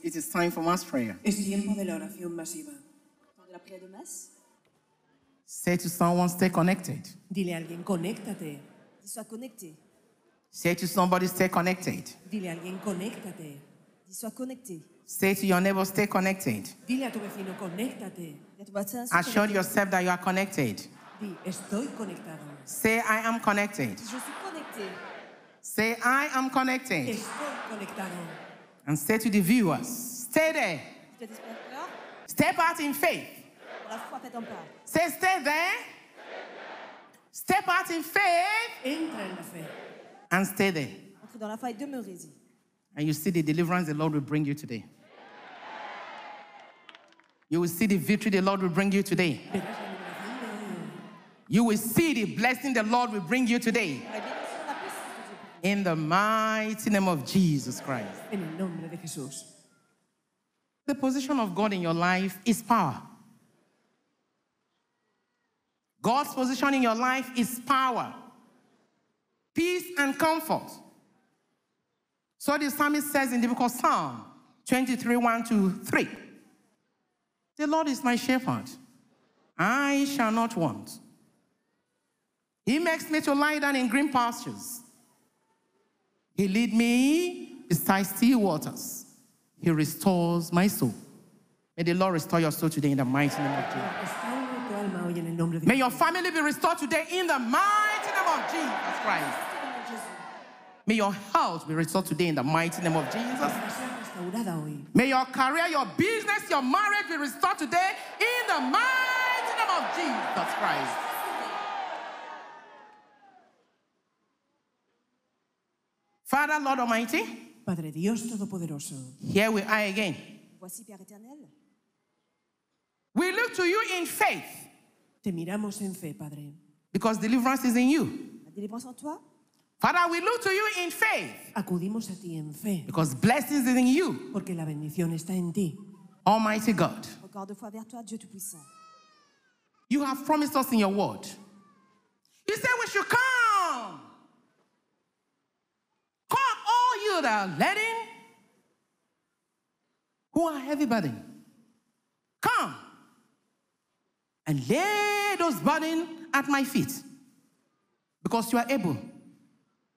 It is time for mass prayer. Es tiempo de la oración masiva. De la prière de masse. Say to someone, stay connected. Dile a alguien, conéctate. Dis sois connecté. Say to somebody, stay connected. Dile a alguien, conéctate. Dis sois connecté. Say to your neighbor, stay connected. Dile a tu vecino, conéctate. Dis à ton voisin, sois Assure yourself that you are connected. Di, estoy conectado. Say, I am connected. Je suis connecté. Say, I am connected. Estoy conectado. And say to the viewers, stay there. Step out in faith. Pour la foi, faites un pas. Say, stay there. Step out in faith Entra en la fe. and stay there. Entrez dans la foi et demeurez-y. And you see the deliverance the Lord will bring you today. You will see the victory the Lord will bring you today. Verás la liberación de hoy. You will see the blessing the Lord will bring you today. La bénédiction, la puissance de Dieu. In the mighty name of Jesus Christ. En el nombre de Jesús. The position of God in your life is power. God's position in your life is power, peace, and comfort. So the psalmist says in the book of Psalm 23 1 to 3 The Lord is my shepherd, I shall not want. He makes me to lie down in green pastures. He lead me beside still waters. He restores my soul. May the Lord restore your soul today in the mighty name of Jesus. May your family be restored today in the mighty name of Jesus Christ. May your health be restored today in the mighty name of Jesus. May your career, your business, your marriage be restored today in the mighty name of Jesus Christ. Father, Lord Almighty, Padre Dios Todopoderoso, here we are again. Voici, Père éternel, We look to you in faith te miramos en fe, Padre. because deliverance is in you. la délivrance en toi. Father, we look to you in faith Acudimos a ti en fe, because blessings is in you. porque la bendición está en ti. Almighty God, Regard de foi vers toi, Dieu Tout-Puissant. you have promised us in your word. You said we should come. Come, you that are letting, who are heavy burden. Come and lay those burdens at my feet because you are able.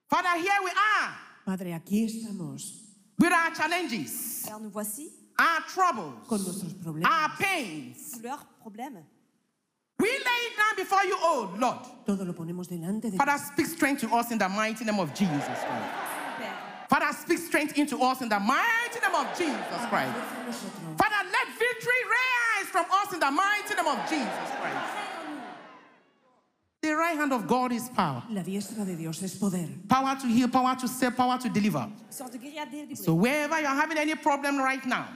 Father, here we are Padre, aquí estamos with our challenges, nous voici, our troubles, con nuestros problemas, our pains. problèmes. We lay it down before you, oh Lord. todo lo ponemos delante de Father, speak strength to us in the mighty name of Jesus Christ. Father, speak strength into us in the mighty name of Jesus Christ. Fuerza en nosotros. Father, let victory rise from us in the mighty name of Jesus Christ. The right hand of God is power. La diestra de Dios es poder. Power to heal, power to save, power to deliver. puissance de guérir, à délivrer. So wherever you're having any problem right now,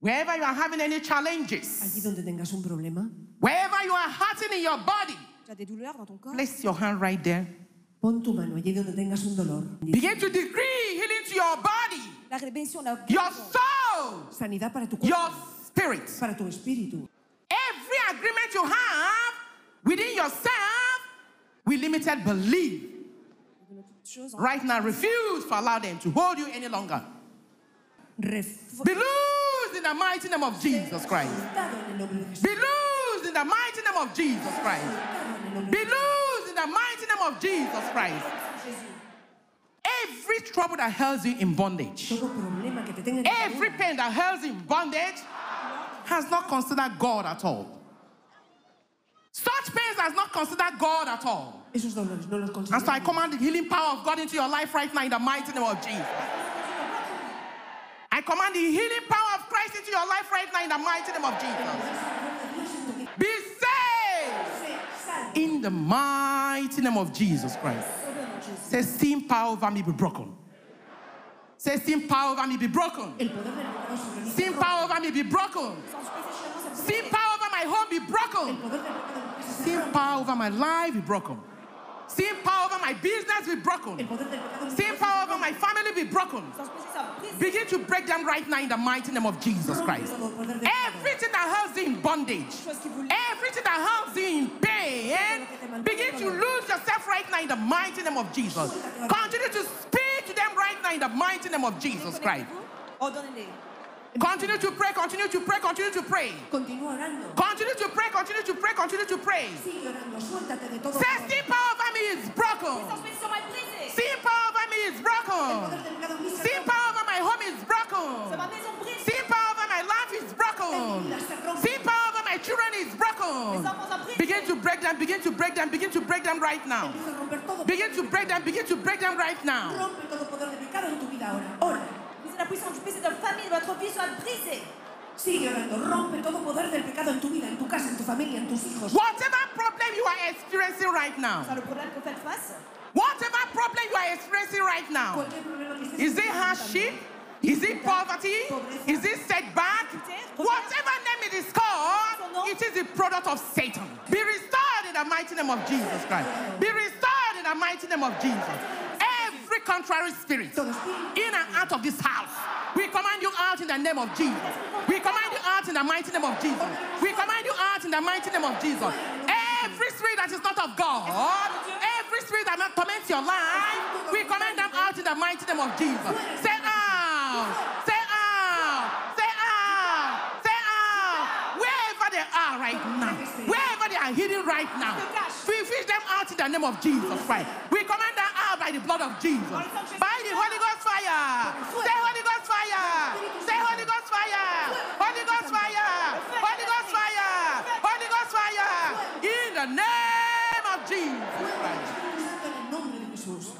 wherever you are having any Allí challenges, donde tengas un problema, wherever you are hurting in your body, Tu as des douleurs dans ton corps. place your hand right there. Pon tu mano allí donde tengas un dolor. Begin to decree healing to your body, La bénédiction, la your soul, Sanidad para tu cuerpo. your cuerpo, spirit. para tu espíritu. Every agreement you have within yourself, we limited believe. de toutes choses en Right now, refuse to allow them to hold you any longer. Refutado Be loose in the mighty name of Jesus Christ. en el nombre de Jesús. Be loose in the mighty name of Jesus Christ. En Be loose in the mighty name of Jesus Christ. Every trouble that holds you in bondage, every pain that holds you in bondage, has not considered God at all. Such pains has not considered God at all. And so I command the healing power of God into your life right now in the mighty name of Jesus. I command the healing power of Christ into your life right now in the mighty name of Jesus. Be saved in the mighty name of Jesus Christ. Say, sin power over me be broken. Say, sin power over me be broken. El poder del pecado sobre mí. Sin power over me be broken. Sin power over my home be broken. El poder del pecado sobre mí. Sin power over my life be broken. Sin power over my business be broken. El poder del pecado sobre Sin power over my family be broken. Sans péché, ça brise. Begin to break them right now in the mighty name of Jesus Christ. todo poder del pecado. Everything that holds you in bondage, Chose qui vous everything that holds you in pain, begin to lose yourself right now in the mighty name of Jesus. Continue to speak to them right now in the mighty name of Jesus Christ. Continue to pray, continue to pray, continue to pray. Continue to pray, continue to pray, continue to pray. Sigue orando. Suéltate de todo. Say, power me is broken. Puissance bénédiction va être brisée. Sin power over me is broken. poder del pecado en mí se Sin power over my home is broken. Sin power over my life is broken. Sin power over my children is broken. Mes enfants sont brisés. Begin to break them, begin to break them, begin to break them right now. Empieza a romper todo. Begin to break them, begin to break them right now. Rompe todo poder de pecado en tu vida ahora. Ora. Brisez la puissance du péché de famille, votre vie soit brisée. Sigue orando. Rompe todo poder del pecado en tu vida, en tu casa, en tu familia, en tus hijos. Whatever problem you are experiencing right now, C'est le problème que vous faites face. whatever problem you are experiencing right now, Cualquier problema que estés is it hardship? Is it poverty? Is it setback? Whatever name it is called, it is the product of Satan. Be restored in the mighty name of Jesus Christ. Be restored in the mighty name of Jesus. Every contrary spirit in and out of this house, we command you out in the name of Jesus. We command you out in the mighty name of Jesus. We command you out in the mighty name of Jesus. Every spirit that is not of God, every spirit that torments your life, we command them out in the mighty name of Jesus. Say out, say out, say out, say out. Wherever they are right now, wherever they are hidden right now, we fish them out in the name of Jesus Christ. We command by the blood of Jesus, by the Holy Ghost fire. Say Holy Ghost fire. Say Holy Ghost fire. Holy Ghost fire. Holy Ghost fire. Holy Ghost fire. In the name of Jesus Christ. En el nombre de Jesús.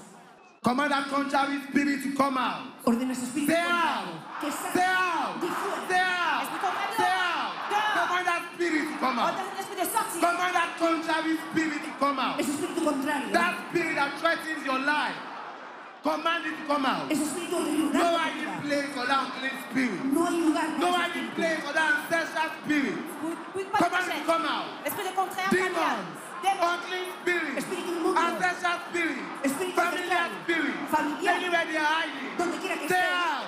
Command that contrary spirit to come out. Ordena ese espíritu. Stay out. Que Stay out. Di. Stay out. Stay out. Command that spirit to come out. De sortir. Command that contrary spirit to come out. Ese espíritu contrario. That spirit that threatens your life. Command it to come out. Ese espíritu No hiding place for that unclean spirit. No hay lugar. No espíritu. place for that ancestral spirit. Vous- vous ne pas de Command it to come out. Esprit de contraire. Demons, unclean spirit, ancestral spirit, familiar spirit, anywhere they are hiding. Donde quiera que Stay out.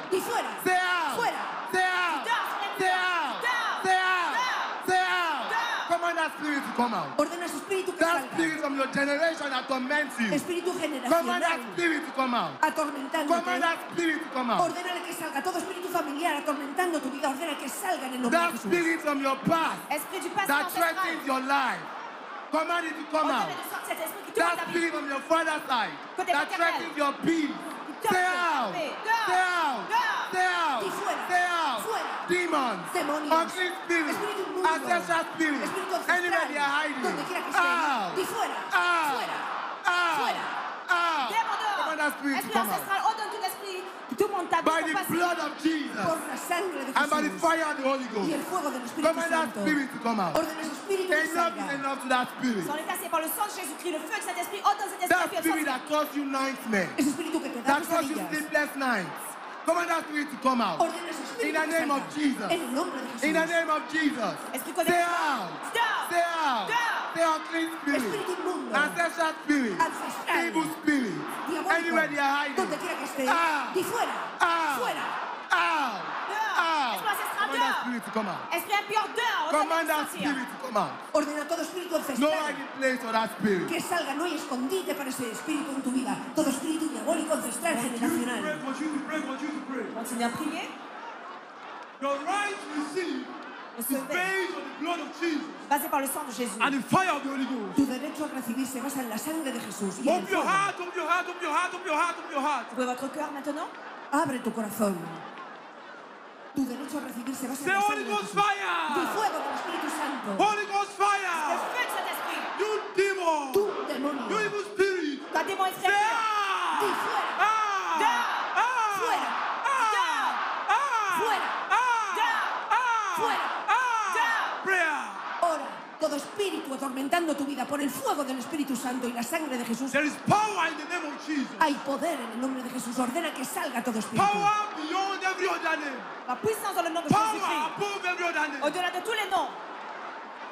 Stay out. Fuera. Stay out. Down. Stay out. Down. Stay out. Down. Stay out. Down. Command that spirit to come out. Ordena ese espíritu que That salga. spirit from your generation that torments you. Espíritu Command that spirit to come out. Atormentándote. Command that spirit to come out. Ordénale que salga todo espíritu familiar atormentando tu vida. Ordena que salga en el nombre de That spirit from your past Esprit du passé that threatens your life. Command it to come out. Ordonnez de sortir cet esprit qui tourne That spirit from your father's side that threatens your peace. Stay out. Stay out. Stay out. Stay out. Demons. Unclean spirits. Ancestral spirits. Anywhere they are hiding. Donde quiera que estén. Out. Out. Out. Out. Démons dehors. Command that spirit to come out. ancestral, oh, ordonne tout esprit qui tourmente ta vie, By the blood of Jesus. Por la sangre de And by the fire of the Holy Ghost. Command that spirit to come out. Ordena ese espíritu que Enough is enough to that spirit. Sans l'état, c'est par le sang de Jésus-Christ, le feu de cet esprit, ordonne oh, cet esprit That spirit that caused you nightmares. Ese espíritu que te da That caused you sleepless nights. Command that spirit to come out. Ordena ese espíritu In the name of. Jesus. En el nombre de In the name of Jesus. Stay out. Stay out. Stay unclean spirit. Espíritu inmundo. Ancestral spirit. Evil spirit. Anywhere they are hiding. Donde quiera que esté. Out. Out. Out. Out. Spirit to come out. Esprit impur, dehors, Command de that spirit to come out. Ordena todo espíritu No ancestral. hiding place for that spirit. Que salga, no hay escondite para ese espíritu en tu vida. Todo espíritu diabólico ancestral generacional. continue to pray, continue to pray. Continue à prier. Your right to receive is Recevez. based on the blood of Jesus Basé par le sang de Jésus. and the fire of the Holy Ghost. Tu derecho a recibir se basa en la sangre de Jesús. Y en el Open your fuego. heart, open your heart, open your heart, open your heart, open your heart. Ouvrez votre cœur maintenant. Abre tu corazón. Tu derecho a recibir se basa en la sangre de Jesús. Tu fire. fuego del Espíritu Santo. Holy Ghost fire. You demon. Tu You demonio. evil spirit. Ah. Di fuera. Ah. Dehors. Ah. Fuera. Ah. Ah. Fuera. Ah. Ah. Fuera. Ah. Dehors. Prayer. Ora. Todo espíritu atormentando tu vida por el fuego del Espíritu Santo y la sangre de Jesús. There is power in the name of Jesus. Hay poder en el nombre de Jesús. Ordena que salga todo espíritu. Power beyond every other name. La puissance dans le nom de Power Jésus-Christ. above every other name. Au-delà de tous les noms.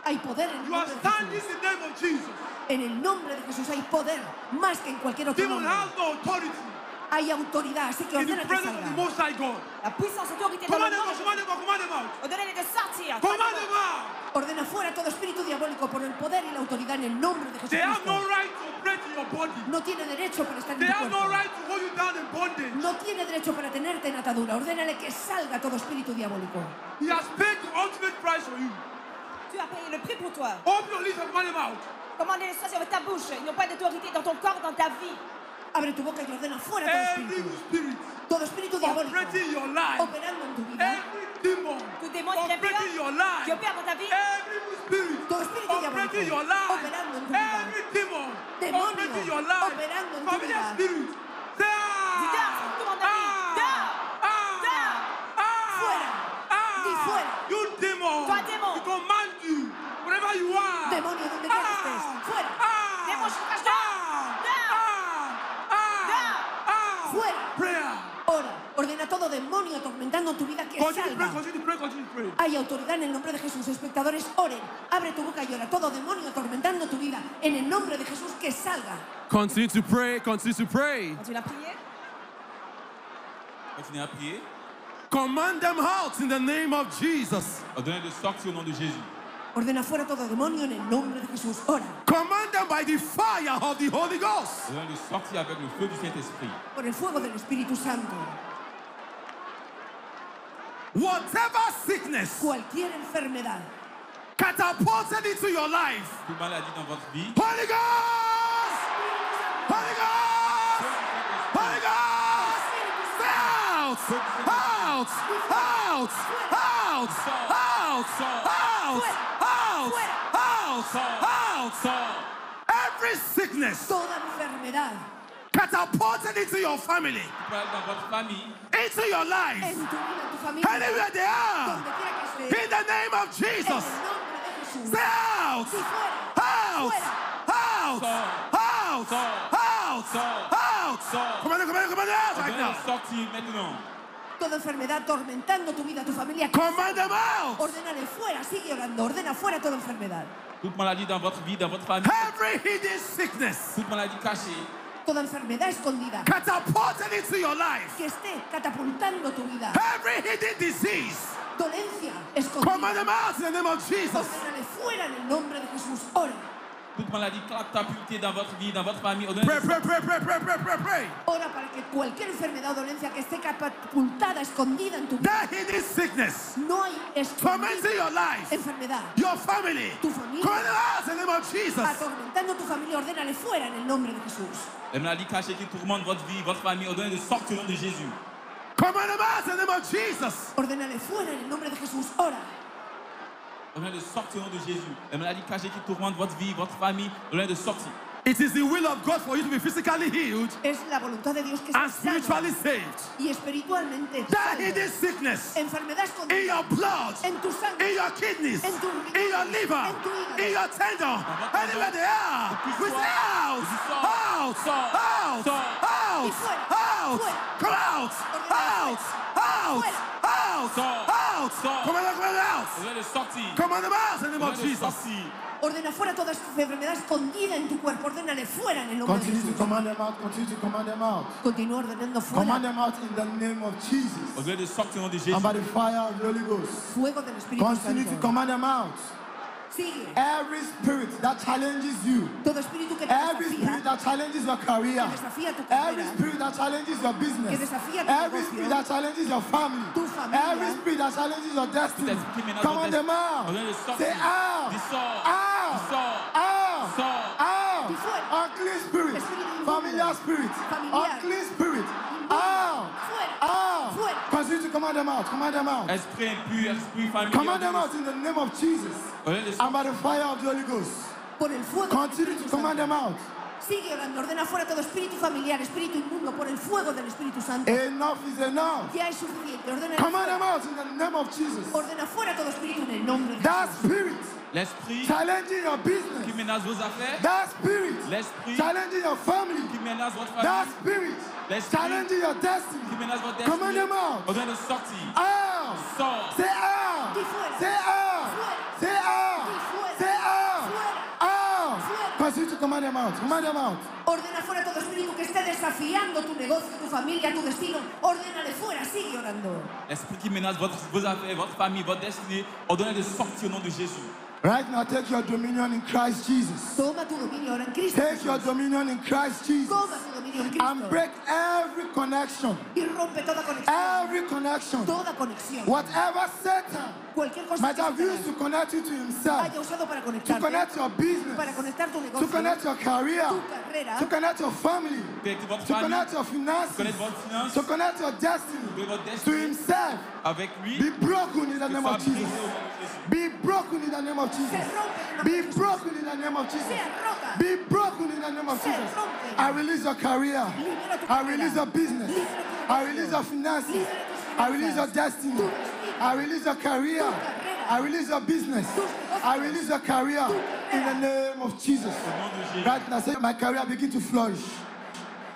Hay poder en el You are nombre de standing Jesús. in the name of Jesus. En el nombre de Jesús hay poder más que en cualquier otro Demon nombre. has no authority Hay autoridad, así que in the ordena que presence of the salga. Most High God. La puissance, autorité dans Command le them nom out, de command them out, command them out. Ordonnez-les de sortir. Command them out. Ordena fuera todo espíritu diabólico por el poder y la autoridad en el nombre de They have no Jesucristo. right to operate in your body. No tiene derecho para estar en They tu have no cuerpo. No tiene derecho para tenerte en atadura. Ordénale que salga todo espíritu diabólico. He has paid the ultimate price for you. Tu as payé le prix pour toi. Open your lips and command them out. Commandez les sorciers avec ta bouche. Ils n'ont pas d'autorité dans ton corps, dans ta vie. Abre tu boca y ordena fuera todo Every espíritu. spirit Todo espíritu diabólico operating in your life. operando en tu vida. Every demon Tout démon qui operating in your life. qui opère dans ta vie. Every spirit Todo espíritu operating diabólico your life. operando en tu vida. Every demon Demonio operating in your life. operando en tu Familiar vida. spirit. Say ah. Dis dehors, tout le monde a dit. Dehors. Ah. Dehors. Ah. Fuera. Ah. Di fuera. You demon. Toi, démon. We command you. Wherever you are. Demonio, donde quiera que estés. Fuera. Ah. Cache Ah. Ah. Ah. Ah. Fuera. Prayer. Ora. Ordena todo demonio atormentando tu vida que Continue to pray, salga. continue pray, continue pray. Hay autoridad en el nombre de Jesús. Espectadores, oren. Abre tu boca y ora. Todo demonio atormentando tu vida. En el nombre de Jesús, que salga. Continue to pray, continue to pray. Continue à prier. Continuez à prier. Command them out in the name of Jesus. Ordonnez de sortir au nom de Jésus. Ordena fuera todo demonio en el nombre de Jesús. Ora. Command them by the fire of the Holy Ghost. Ordonnez de sortir avec le feu du Saint-Esprit. Por el fuego del Espíritu Santo. Whatever sickness Cualquier enfermedad catapulted into your life, Toute maladie dans votre vie. Holy Ghost! Holy Ghost! Holy Ghost! Out! out, out, out, out, out, out, out, out. Every sickness. Toda enfermedad. Catapulted into your family. Into your life. Anywhere they are. In the name of Jesus. Say out. Out. Out. Out. Out. Out. Come on, come on, come on, out right now. Toda enfermedad atormentando tu vida, tu familia. Command them out. Ordénale fuera, sigue orando, ordena fuera toda enfermedad. Toute maladie dans votre vie, dans votre famille. Every hidden sickness Toute maladie cachée. Toda enfermedad escondida catapulted into your life. que esté catapultando tu vida. Every hidden disease. Dolencia Command escondida. them out in the name of Jesus. Ordénale fuera en el nombre de Jesús. Ora. Toute maladie catapultée dans votre vie, dans votre famille. Pray, pray, pray, pray, pray, pray, pray, pray. Ora para que cualquier enfermedad o dolencia que esté catapultada, escondida en tu hidden sickness no hay tormenting your life, enfermedad. your family. Tu familia. Command them out in the name of Jesus. Atormentando tu familia, ordénale fuera en el nombre de Jesús. Les maladies cachées qui tourmentent votre vie, votre famille. Ordonnez de sortir au nom de Jésus. Command them out in the name of Jesus. Ordénale fuera en el nombre de Jesús. Ora. Ordonnez de sortir au nom de Jésus. Les maladies cachées qui tourmentent votre vie, votre famille. Ordonnez de sortir. It is the will of God for you to be physically healed Es la voluntad de Dios que and spiritually saved. y espiritualmente That hidden sickness. Enfermedad in your blood, en tu in your kidneys, En tu in your liver, en tu hígado. in your tendon, anywhere they are. We say out, out, out, out, Y fuera, out, fuera. come out, out, out, Fuera. out, Sors. out. Sors. Come on, come on, out. Ordonnez de sortir. Come on, them out in the name of Ordonnez de Jesus. sortir. Ordena fuera toda enfermedad escondida en tu cuerpo. Ordénale fuera en el nombre de Continue to Jesús. command them out. Continue to command them out. Continúa ordenando Command fuera them out in the name of Jesus. Ordonnez de sortir au nom de Jésus. And by the fire of the Holy Ghost. fuego del Espíritu Continue to Santo. command them out. Sigue. Every spirit that challenges you. Todo espíritu que te Every spirit that challenges your career. que desafía tu Every spirit that challenges your que business. desafía tu Every negocio, spirit that challenges your family. tu familia, Every spirit that challenges your destiny. Tout esprit qui menace Command votre them out. Ordonnez de sortir. Say out. Out. Out. Out. Unclean spirit. Familiar spirit. Unclean spirit. Inmundo. Out. Fuera. Out. Fuera. Continue to command them out. Command them out. Esprit impur, esprit familier. Command them out in the name of Jesus. Ordonnez de And by the fire of the Holy Ghost. Por el fuego del Continue to command them out. Sigue orando, ordena fuera todo espíritu familiar, espíritu inmundo, por el fuego del Espíritu Santo. Enough is enough. Ya es suficiente, ordena Command them fuera. out in the name of Jesus. Ordena fuera todo espíritu en el nombre de That Jesús. spirit L'esprit challenging your qui business. menace vos affaires. That spirit L'esprit challenging your family. qui menace votre That spirit L'esprit challenging your qui destiny. menace votre Command them out. Ordonnez de sortir. Out. Sors. Say out. Di fuera. Say Fuera. Continue to command them out. Command them out. Ordena fuera todo espíritu que esté desafiando tu negocio, tu familia, tu destino. Ordénale fuera, sigue orando. L'esprit qui menace votre, vos affaires, votre famille, votre destinée. Ordonnez de sortir au nom de Jésus. Right now, take your dominion in Christ Jesus. Toma tu dominio ahora en Cristo. Take your dominion in Christ Jesus. Toma tu dominio dominio en and break every connection. Y rompe toda conexión. Every connection. Toda conexión. Whatever Satan Cualquier cosa might que have used to connect you to himself, haya usado para to conectarte, connect your para business, conectar tu to negocio, connect your career, tu carrera, to connect your family, Connecter votre to famille, connect your finances, connecter votre finance, to connect your destiny connecter votre to destinée himself. avec lui. Be broken in the Que name soit of brisé Jesus. nom de Jésus. Be broken in the name of Jesus. rompe en el nombre Be broken in the name of Jesus. Be broken in the name of Jesus. I release your career. I release your business. I release your finances. I release your destiny. Tu destino. I release your career. I release your business. I release your career in the name of Jesus. Au nom de Jésus. Right now, say my career begin to flourish.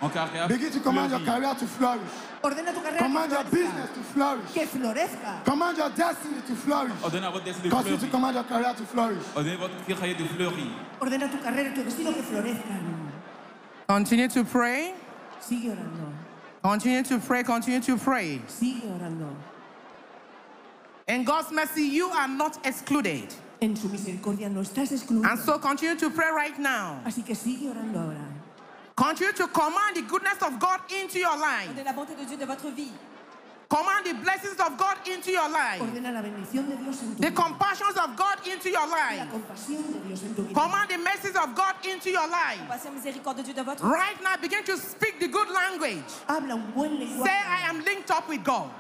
Mon carrière Begin to command your fleurit. career to flourish. Ordena tu carrera Command your que business florezca. to flourish. Que florezca. Command your destiny to flourish. Ordonnez à votre destinée de Continue to fleurir. command your career to flourish. Ordonnez votre carrière de fleurir. Ordena tu carrera y tu destino que florezcan. Continue to pray. Sigue orando. Continue to pray. Continue to pray. Sigue orando. In God's mercy, you are not excluded. En su misericordia no estás excluido. And so continue to pray right now. Así que sigue orando ahora. Continue to command the goodness of God into your life. Ordonnez la bonté de Dieu de votre vie. Command the blessings of God into your life. Ordena la bendición de Dios en tu The vida. compassions of God into your La life. compasión de Dios en tu vida. Command the mercies of God into your life. Miséricorde de Dieu de votre. Right now, begin to speak the good language. Habla un buen Say. I am linked up with God.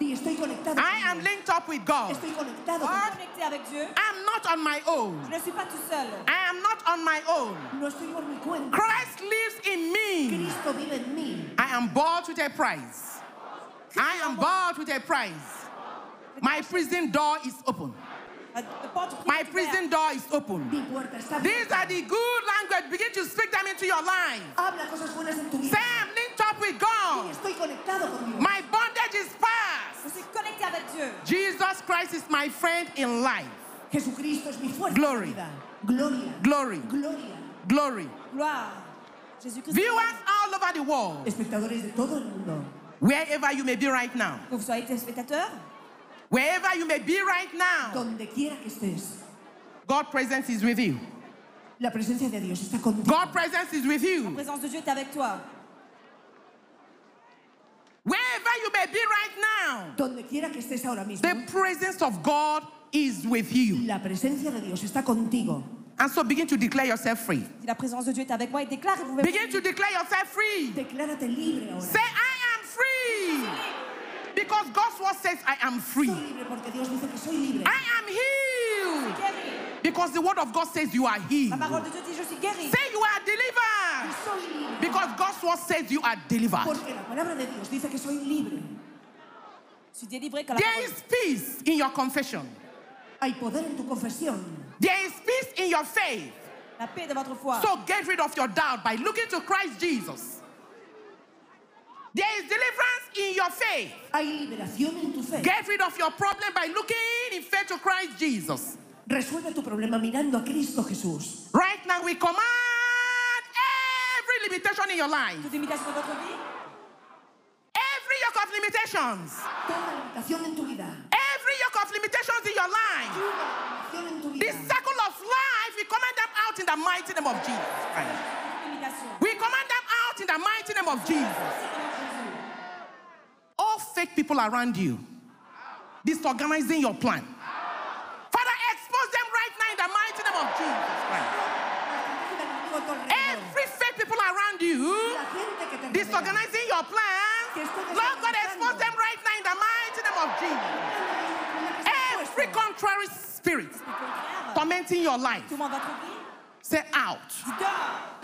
Di, estoy conectado. I con am Dios. linked up with God. Estoy conectado. What? con Connecté avec Dieu. I'm not on my own. Je ne suis pas tout seul. I am not on my own. No estoy por mi cuenta. Christ lives in me. Cristo vive en mí. I am bought with a price. I am bought with a price. My prison door is open. La porte du My prison est prison ouverte. door is open. Mi puerta está These are the good language. Begin to speak them into your life. Habla cosas buenas en tu Say, vida. I'm linked up with God. My bondage is Je past. suis connecté avec Dieu. Jesus Christ is my friend in life. Jesucristo es mi fuerza Glory. vida. Gloria. Glory. Gloria. Glory. Gloire. Viewers all over the world, Espectadores de todo el mundo. wherever you may be right now, Que vous soyez téléspectateurs, wherever you may be right now, Donde quiera que estés. God presence is with you. La presencia de Dios está contigo. God presence is with la you. présence de Dieu est avec toi. Wherever you may be right now, Donde quiera que estés ahora mismo. the presence of God is with you. La presencia de Dios está contigo. And so begin to declare yourself free. Si la présence de Dieu est avec moi, il déclare vous pouvez Begin to declare yourself free. Declárate libre ahora. Say, I am free. Because God's word says, I am free. Soy libre porque Dios dice que soy libre. I am healed. guéri. Because the word of God says you are La healed. parole de Dieu dit je suis guéri. Say you are delivered. Soy libre. Because God's word says you are delivered. Porque la palabra de Dios dice que soy libre. Je délivré quand la There peace in your confession. Hay poder en tu confesión. There is peace in your faith. la paix de votre foi. So get rid of your doubt by looking to Christ Jesus. There is deliverance in your faith. Hay liberación en tu fe. Get rid of your problem by looking in faith to Christ Jesus. Resuelve tu problema mirando a Cristo Jesús. Right now, we command every limitation in your life, Toute limitation de votre vie, every yoke of limitations, Toda limitación en tu vida. every yoke of limitations in your life, Toda limitación en tu this circle of life, we command them out in the mighty name of Jesus. Christ. We command them out in the mighty name of Jesus. All fake people around you, disorganizing your plan. Father, expose them right now in the mighty name of Jesus Christ. Every fake people around you, La gente que te rodea. disorganizing your plans, Lord God, expose them right now in the mighty name of Jesus. Every contrary spirit tormenting your life, tout le monde votre vie, say out.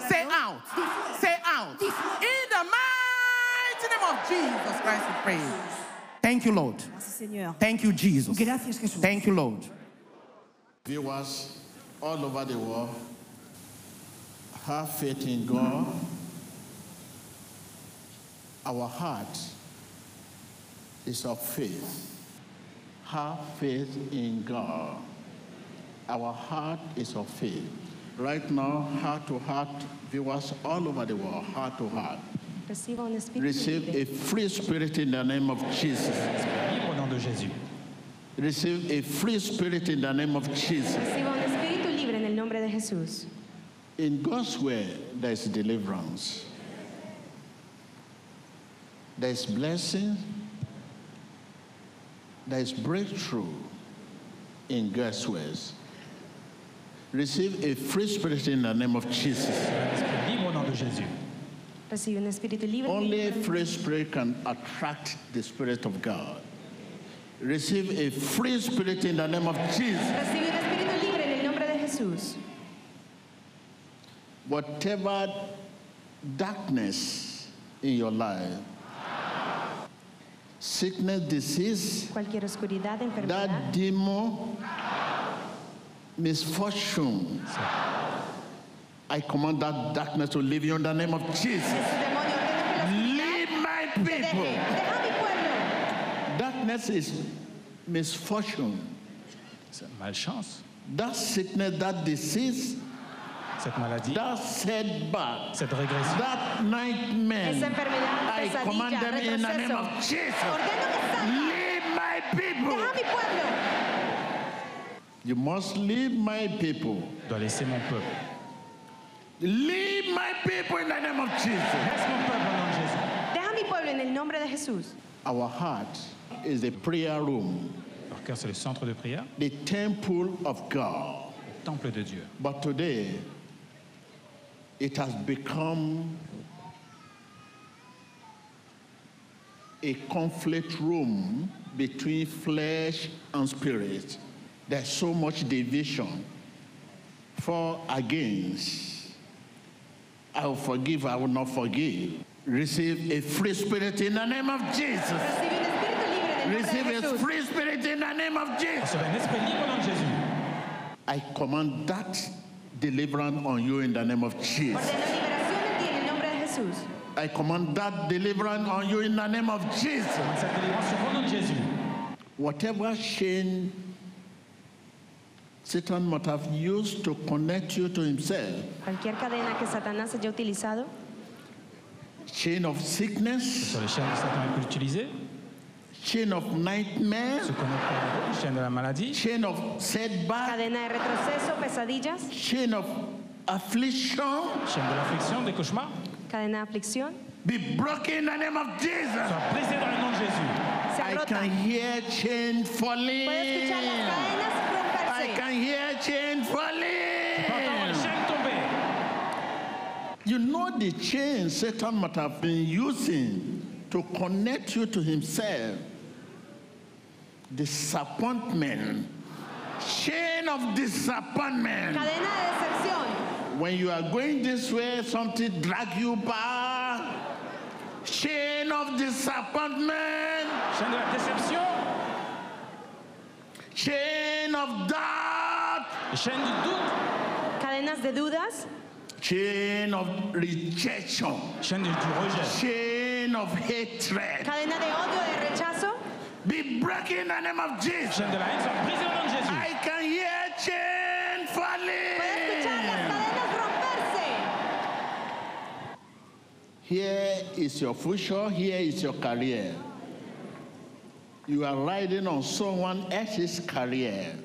Say out. Say out. In the mighty name of Jesus Christ, we pray. Thank you, Lord. Thank you, Jesus. Jesús. Thank you, Lord. Viewers all over the world, have faith in God. Our heart is of faith. Have faith in God. Our heart is of faith. Right now, heart to heart, viewers all over the world, heart to heart. Reciba un espíritu Receive a free spirit in the name of Jesus. Au nom de Jésus. Receive a free spirit in the name of Jesus. Reciba un espíritu libre en el nombre de Jesús. In God's way, there is deliverance. There's blessing, there's breakthrough in God's ways. Receive a free spirit in the name of Jesus. Un esprit libre au nom de Jésus. Recibe un espíritu libre. Only a free spirit can attract the Spirit of God. Receive a free spirit in the name of Jesus. Recibe un espíritu libre en el nombre de Jesús. Whatever darkness in your life, sickness, disease, Cualquier oscuridad, enfermedad, that demon, misfortune, I command that darkness to leave you in the name of Jesus. ese demonio ordeno que la Leave my people. Deja mi pueblo. Darkness is misfortune. C'est malchance. That sickness, that disease, Cette maladie, that setback, cette régression. that nightmare, Esa enfermedad, I command them in the name of. Jesus. Ordeno que salga. Leave my people. Deja mi pueblo. You must leave my people. Je dois laisser mon peuple. Leave my people in the name of Jesus. Laisse mon peuple au nom de Jésus. Deja mi pueblo en el nombre de Jesús. Our heart is the prayer room, Leur cœur, c'est le centre de prière, the temple of God. le temple de Dieu. But today, it has become a conflict room between flesh and spirit. There's so much division for against. I will forgive, I will not forgive. Receive a free spirit in the name of Jesus. Recibe un espíritu libre en el nombre Receive a free spirit in the name of Jesus. Recevez un esprit libre au nom de Jésus. I command that deliverance on you in the name of Jesus. Ordeno liberación en ti en el nombre de Jesús. I command that deliverance on you in the name of Jesus. Commande cette délivrance sur au nom de Jésus. Whatever chain Satan must have used to connect you to himself, Cualquier cadena que Satanás haya utilizado, chain of sickness, chain of nightmare, se connecter à la chaîne de la maladie, chain of setback, cadena de retroceso, pesadillas, chain of affliction, chaîne de l'affliction, des cauchemars, cadena de aflicción, be broken in the name of Jesus. soit brisée dans le nom de Jésus. se I rota. can hear chain falling. Puede escuchar las cadenas I can hear chain falling. You know the chain Satan must have been using to connect you to himself. Disappointment. Chain of disappointment. Cadena de decepción. When you are going this way, something drag you back. Chain of disappointment. Chain de la déception, Chain of doubt. chaîne du doute, Cadenas de dudas, Chain of rejection. Chain du, du rejet. Chain of hatred. cadena de odio, de rechazo, Be broken in the name of Jesus. Chaîne de la haine, soit brisée au nom de Jésus. I can hear chain puede escuchar las falling. Here is your future. Here is your career. You are riding on someone else's career.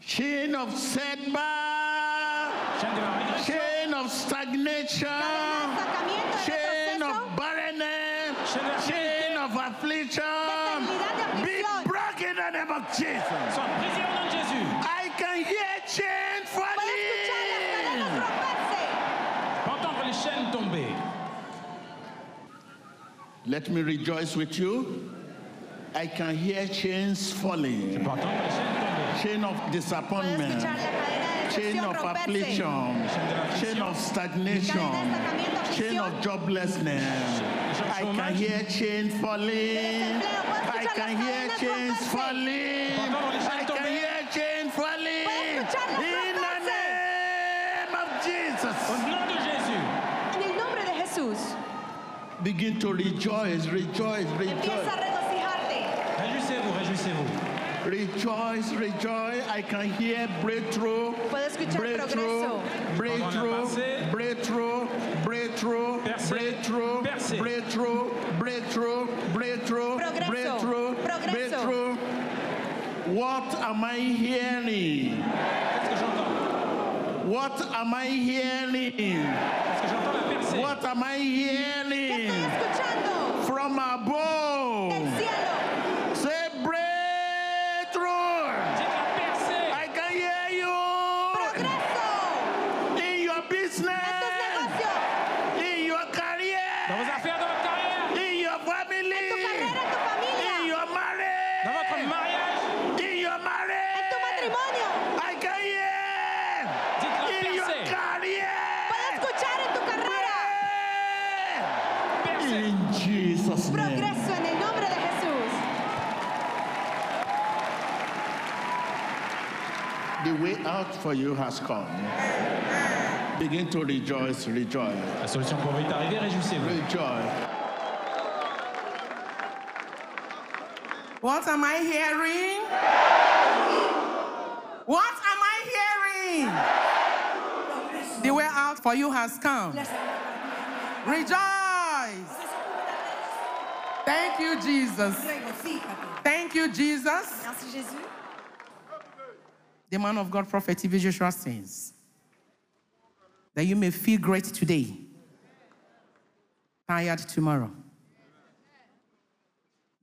Chain of setback. Chaîne de la régression, Chain of stagnation. Cadena de estancamiento, de Chain of barrenness. Chain of affliction. Be broken in the name of Jesus. soit brisée au nom de Jésus. I can hear chain Puede escuchar las cadenas falling. romperse. Entendre les chaînes tomber. Let me rejoice with you. I can hear chains falling. Pour entendre les chaînes tomber. Chain of disappointment. escuchar la cadena de Chain of affliction. Chain of stagnation. Cadena de estancamiento, Chain of joblessness. I can hear chains falling. I can hear chains falling. I can hear chains falling. In the name of Jesus. nom de Jésus. En el nombre de Jesús, Begin to rejoice, rejoice, empieza a rejoice. regocijarte. Réjouissez-vous, réjouissez-vous. Rejoice, rejoice. I can hear breakthrough, Puedo escuchar breakthrough, progreso. breakthrough, Pendant breakthrough, breakthrough, Percée, breakthrough, percée. breakthrough, breakthrough, breakthrough, Progreso, breakthrough, progreso. breakthrough. What am I hearing? Qu'est-ce que j'entends What am I hearing? Est-ce que j'entends la personne pensez What am I hearing from del above? cielo. Say breakthrough. Dites la percée. I can hear you Progreso in your en tus business, negocios, in your Dans career, vos affaires, dans votre carrière, in your en tu family, carrera, en tu in familia, your dans marriage, votre mariage. in your en tu marriage. matrimonio. I can hear Dites la in your percée. career. Puedo escuchar en tu carrera. Percée. In Jesus' name. Progreso en el nombre de Jesús. The way out for you has come. Begin to rejoice, rejoice, La solution pour vous est arrivée, réjouissez-vous. rejoice. What am I hearing? What am I hearing? The way out for you has come. La salida para ti es mía. Rejoice. Thank you, Jesus. Regocíjate. Thank you, Jesus. Merci Jésus. The man of God, Prophet T.B. Joshua says that you may feel great today, tired tomorrow.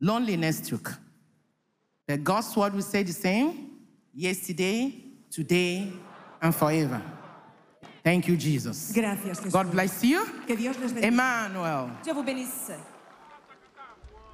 Loneliness took. But God's word will say the same yesterday, today, and forever. Thank you, Jesus. Gracias, Jesús. God bless you. Que Dios les bendiga. Emmanuel. Dieu vous bénisse.